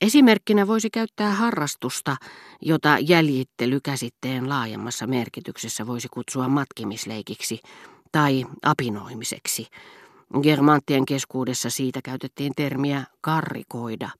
Esimerkkinä voisi käyttää harrastusta, jota jäljittelykäsitteen laajemmassa merkityksessä voisi kutsua matkimisleikiksi tai apinoimiseksi. Germanttien keskuudessa siitä käytettiin termiä karrikoida.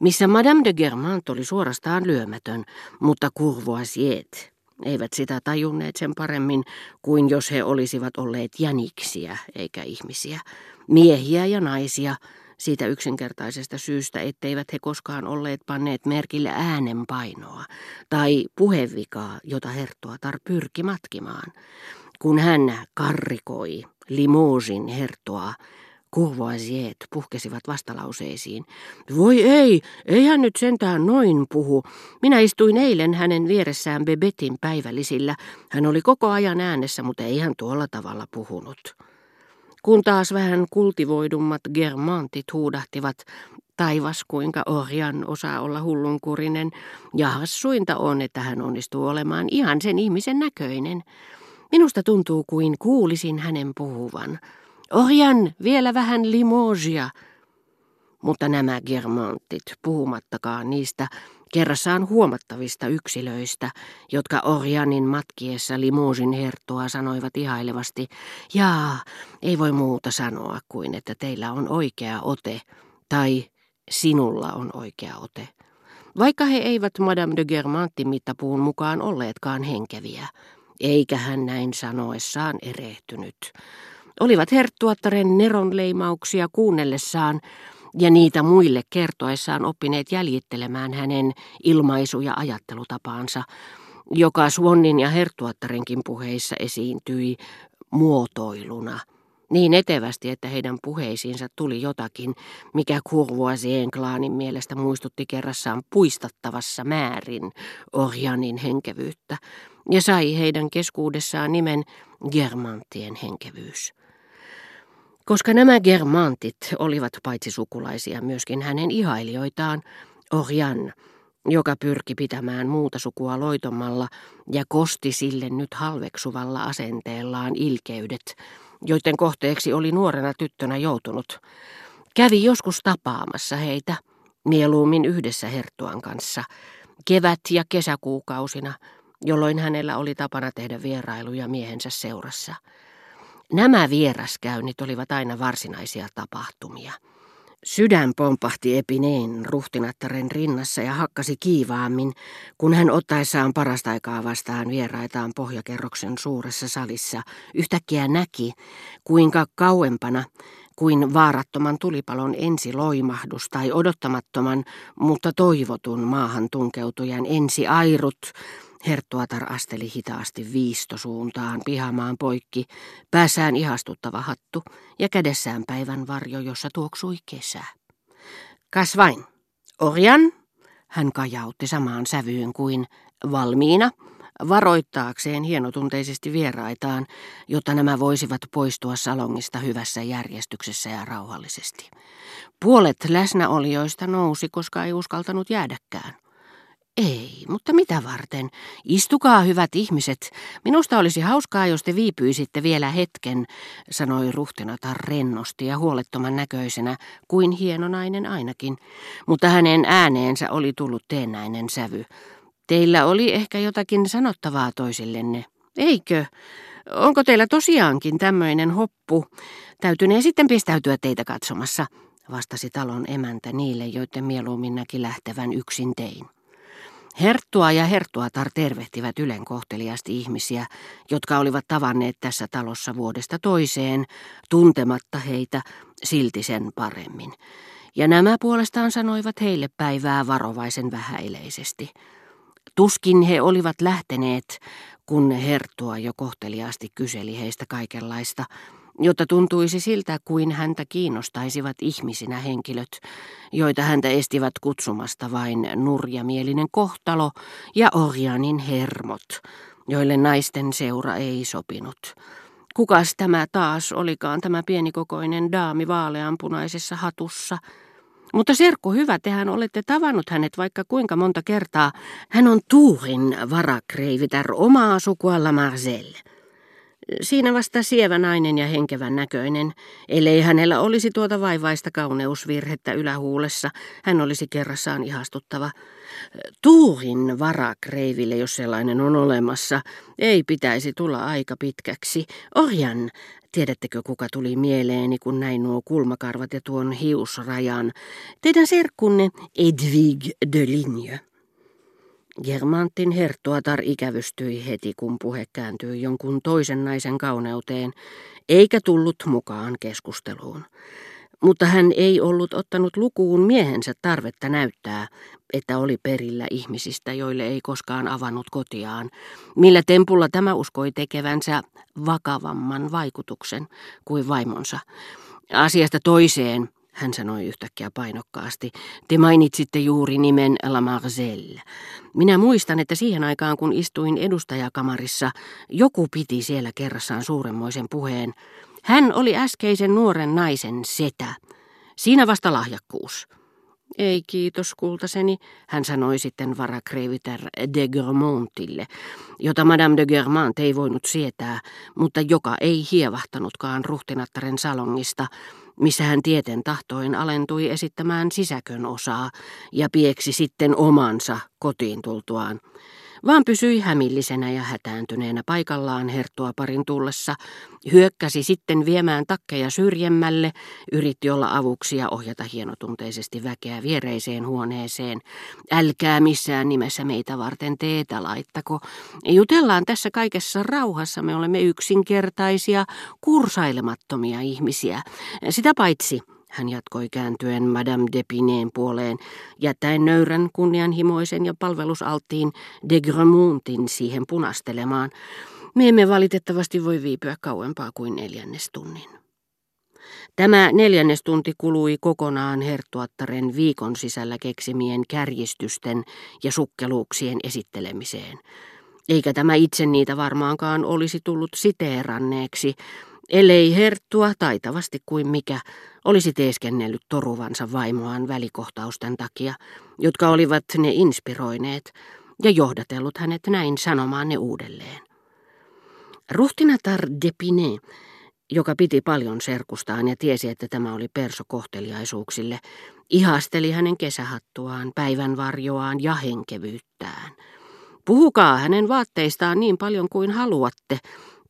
Missä Madame de Germant oli suorastaan lyömätön, mutta courvoisiet eivät sitä tajunneet sen paremmin kuin jos he olisivat olleet jäniksiä eikä ihmisiä, miehiä ja naisia, siitä yksinkertaisesta syystä, etteivät he koskaan olleet panneet merkille äänenpainoa tai puhevikaa, jota herttuatar pyrki matkimaan. Kun hän karrikoi limousin herttoa, Courvoisiet puhkesivat vastalauseisiin. Voi ei, eihän nyt sentään noin puhu. Minä istuin eilen hänen vieressään Bebetin päivällisillä. Hän oli koko ajan äänessä, mutta ei hän tuolla tavalla puhunut. Kun taas vähän kultivoidummat germantit huudahtivat, taivas kuinka Orjan osaa olla hullunkurinen, ja hassuinta on, että hän onnistuu olemaan ihan sen ihmisen näköinen. Minusta tuntuu kuin kuulisin hänen puhuvan. Ohjan vielä vähän limosia. Mutta nämä germantit, puhumattakaan niistä kerrassaan huomattavista yksilöistä, jotka Orjanin matkiessa limousin herttoa sanoivat ihailevasti, jaa, ei voi muuta sanoa kuin, että teillä on oikea ote, tai sinulla on oikea ote. Vaikka he eivät Madame de Germantin mittapuun mukaan olleetkaan henkeviä, eikä hän näin sanoessaan erehtynyt olivat herttuattaren neronleimauksia kuunnellessaan ja niitä muille kertoessaan oppineet jäljittelemään hänen ilmaisu- ja ajattelutapaansa, joka Suonnin ja herttuattarenkin puheissa esiintyi muotoiluna. Niin etevästi, että heidän puheisiinsa tuli jotakin, mikä Courvoisien klaanin mielestä muistutti kerrassaan puistattavassa määrin Orjanin henkevyyttä, ja sai heidän keskuudessaan nimen Germantien henkevyys koska nämä germantit olivat paitsi sukulaisia myöskin hänen ihailijoitaan, Orjan, joka pyrki pitämään muuta sukua loitommalla ja kosti sille nyt halveksuvalla asenteellaan ilkeydet, joiden kohteeksi oli nuorena tyttönä joutunut. Kävi joskus tapaamassa heitä, mieluummin yhdessä herttuan kanssa, kevät- ja kesäkuukausina, jolloin hänellä oli tapana tehdä vierailuja miehensä seurassa. Nämä vieraskäynnit olivat aina varsinaisia tapahtumia. Sydän pompahti Epineen ruhtinattaren rinnassa ja hakkasi kiivaammin, kun hän ottaessaan parasta aikaa vastaan vieraitaan pohjakerroksen suuressa salissa yhtäkkiä näki, kuinka kauempana kuin vaarattoman tulipalon ensi loimahdus tai odottamattoman, mutta toivotun maahan tunkeutujan ensi airut Herttuatar asteli hitaasti viistosuuntaan pihamaan poikki, päässään ihastuttava hattu ja kädessään päivän varjo, jossa tuoksui kesä. Kas vain, Orjan, hän kajautti samaan sävyyn kuin valmiina, varoittaakseen hienotunteisesti vieraitaan, jotta nämä voisivat poistua salongista hyvässä järjestyksessä ja rauhallisesti. Puolet läsnäolijoista nousi, koska ei uskaltanut jäädäkään. Ei, mutta mitä varten? Istukaa, hyvät ihmiset. Minusta olisi hauskaa, jos te viipyisitte vielä hetken, sanoi ruhtinatar rennosti ja huolettoman näköisenä, kuin hieno nainen ainakin. Mutta hänen ääneensä oli tullut teennäinen sävy. Teillä oli ehkä jotakin sanottavaa toisillenne. Eikö? Onko teillä tosiaankin tämmöinen hoppu? Täytynee sitten pistäytyä teitä katsomassa, vastasi talon emäntä niille, joiden mieluummin näki lähtevän yksin tein. Herttua ja herttuatar tervehtivät ylen kohteliasti ihmisiä, jotka olivat tavanneet tässä talossa vuodesta toiseen, tuntematta heitä silti sen paremmin. Ja nämä puolestaan sanoivat heille päivää varovaisen vähäileisesti. Tuskin he olivat lähteneet, kun herttua jo kohteliaasti kyseli heistä kaikenlaista, jotta tuntuisi siltä kuin häntä kiinnostaisivat ihmisinä henkilöt, joita häntä estivät kutsumasta vain nurjamielinen kohtalo ja Orjanin hermot, joille naisten seura ei sopinut. Kukas tämä taas olikaan tämä pienikokoinen daami vaaleanpunaisessa hatussa? Mutta Serkku, hyvä, tehän olette tavannut hänet vaikka kuinka monta kertaa. Hän on Tuurin varakreivitar omaa sukua Marcelle. Siinä vasta sievä nainen ja henkevän näköinen. Ellei hänellä olisi tuota vaivaista kauneusvirhettä ylähuulessa, hän olisi kerrassaan ihastuttava. Tuurin varakreiville, jos sellainen on olemassa, ei pitäisi tulla aika pitkäksi. Orjan, tiedättekö kuka tuli mieleeni, kun näin nuo kulmakarvat ja tuon hiusrajan? Teidän serkkunne Edwig de Ligne. Germantin herttuatar ikävystyi heti, kun puhe kääntyi jonkun toisen naisen kauneuteen, eikä tullut mukaan keskusteluun. Mutta hän ei ollut ottanut lukuun miehensä tarvetta näyttää, että oli perillä ihmisistä, joille ei koskaan avannut kotiaan, millä tempulla tämä uskoi tekevänsä vakavamman vaikutuksen kuin vaimonsa. Asiasta toiseen hän sanoi yhtäkkiä painokkaasti. Te mainitsitte juuri nimen La Marcelle. Minä muistan, että siihen aikaan kun istuin edustajakamarissa, joku piti siellä kerrassaan suuremmoisen puheen. Hän oli äskeisen nuoren naisen setä. Siinä vasta lahjakkuus. Ei kiitos, kultaseni, hän sanoi sitten varakreviter de Germontille, jota Madame de Germont ei voinut sietää, mutta joka ei hievahtanutkaan ruhtinattaren salongista, missä hän tieten tahtoin alentui esittämään sisäkön osaa ja pieksi sitten omansa kotiin tultuaan vaan pysyi hämillisenä ja hätääntyneenä paikallaan herttua parin tullessa, hyökkäsi sitten viemään takkeja syrjemmälle, yritti olla avuksi ja ohjata hienotunteisesti väkeä viereiseen huoneeseen. Älkää missään nimessä meitä varten teetä laittako. Jutellaan tässä kaikessa rauhassa, me olemme yksinkertaisia, kursailemattomia ihmisiä. Sitä paitsi, hän jatkoi kääntyen Madame Depineen puoleen, jättäen nöyrän, kunnianhimoisen ja palvelusalttiin de Gremontin siihen punastelemaan. Me emme valitettavasti voi viipyä kauempaa kuin neljännestunnin. Tämä neljännestunti kului kokonaan herttuattaren viikon sisällä keksimien kärjistysten ja sukkeluuksien esittelemiseen. Eikä tämä itse niitä varmaankaan olisi tullut siteeranneeksi, ellei herttua taitavasti kuin mikä olisi teeskennellyt toruvansa vaimoaan välikohtausten takia, jotka olivat ne inspiroineet, ja johdatellut hänet näin sanomaan ne uudelleen. Ruhtinatar Depine, joka piti paljon serkustaan ja tiesi, että tämä oli perso kohteliaisuuksille, ihasteli hänen kesähattuaan, päivänvarjoaan ja henkevyyttään. Puhukaa hänen vaatteistaan niin paljon kuin haluatte,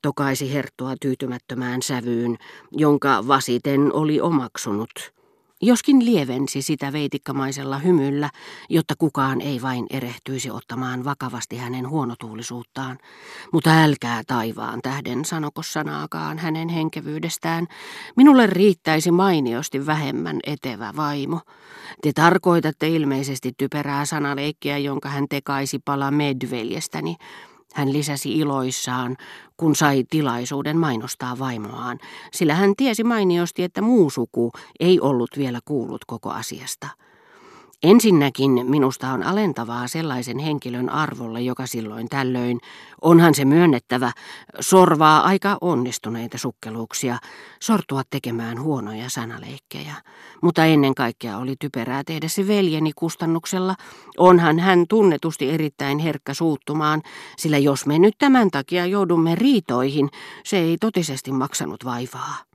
tokaisi herttua tyytymättömään sävyyn, jonka vasiten oli omaksunut. Joskin lievensi sitä veitikkamaisella hymyllä, jotta kukaan ei vain erehtyisi ottamaan vakavasti hänen huonotuulisuuttaan. Mutta älkää taivaan tähden sanoko sanaakaan hänen henkevyydestään. Minulle riittäisi mainiosti vähemmän etevä vaimo. Te tarkoitatte ilmeisesti typerää sanaleikkiä, jonka hän tekaisi pala medveljestäni. Hän lisäsi iloissaan, kun sai tilaisuuden mainostaa vaimoaan, sillä hän tiesi mainiosti, että muu suku ei ollut vielä kuullut koko asiasta. Ensinnäkin minusta on alentavaa sellaisen henkilön arvolle, joka silloin tällöin, onhan se myönnettävä, sorvaa aika onnistuneita sukkeluuksia, sortua tekemään huonoja sanaleikkejä. Mutta ennen kaikkea oli typerää tehdä se veljeni kustannuksella, onhan hän tunnetusti erittäin herkkä suuttumaan, sillä jos me nyt tämän takia joudumme riitoihin, se ei totisesti maksanut vaivaa.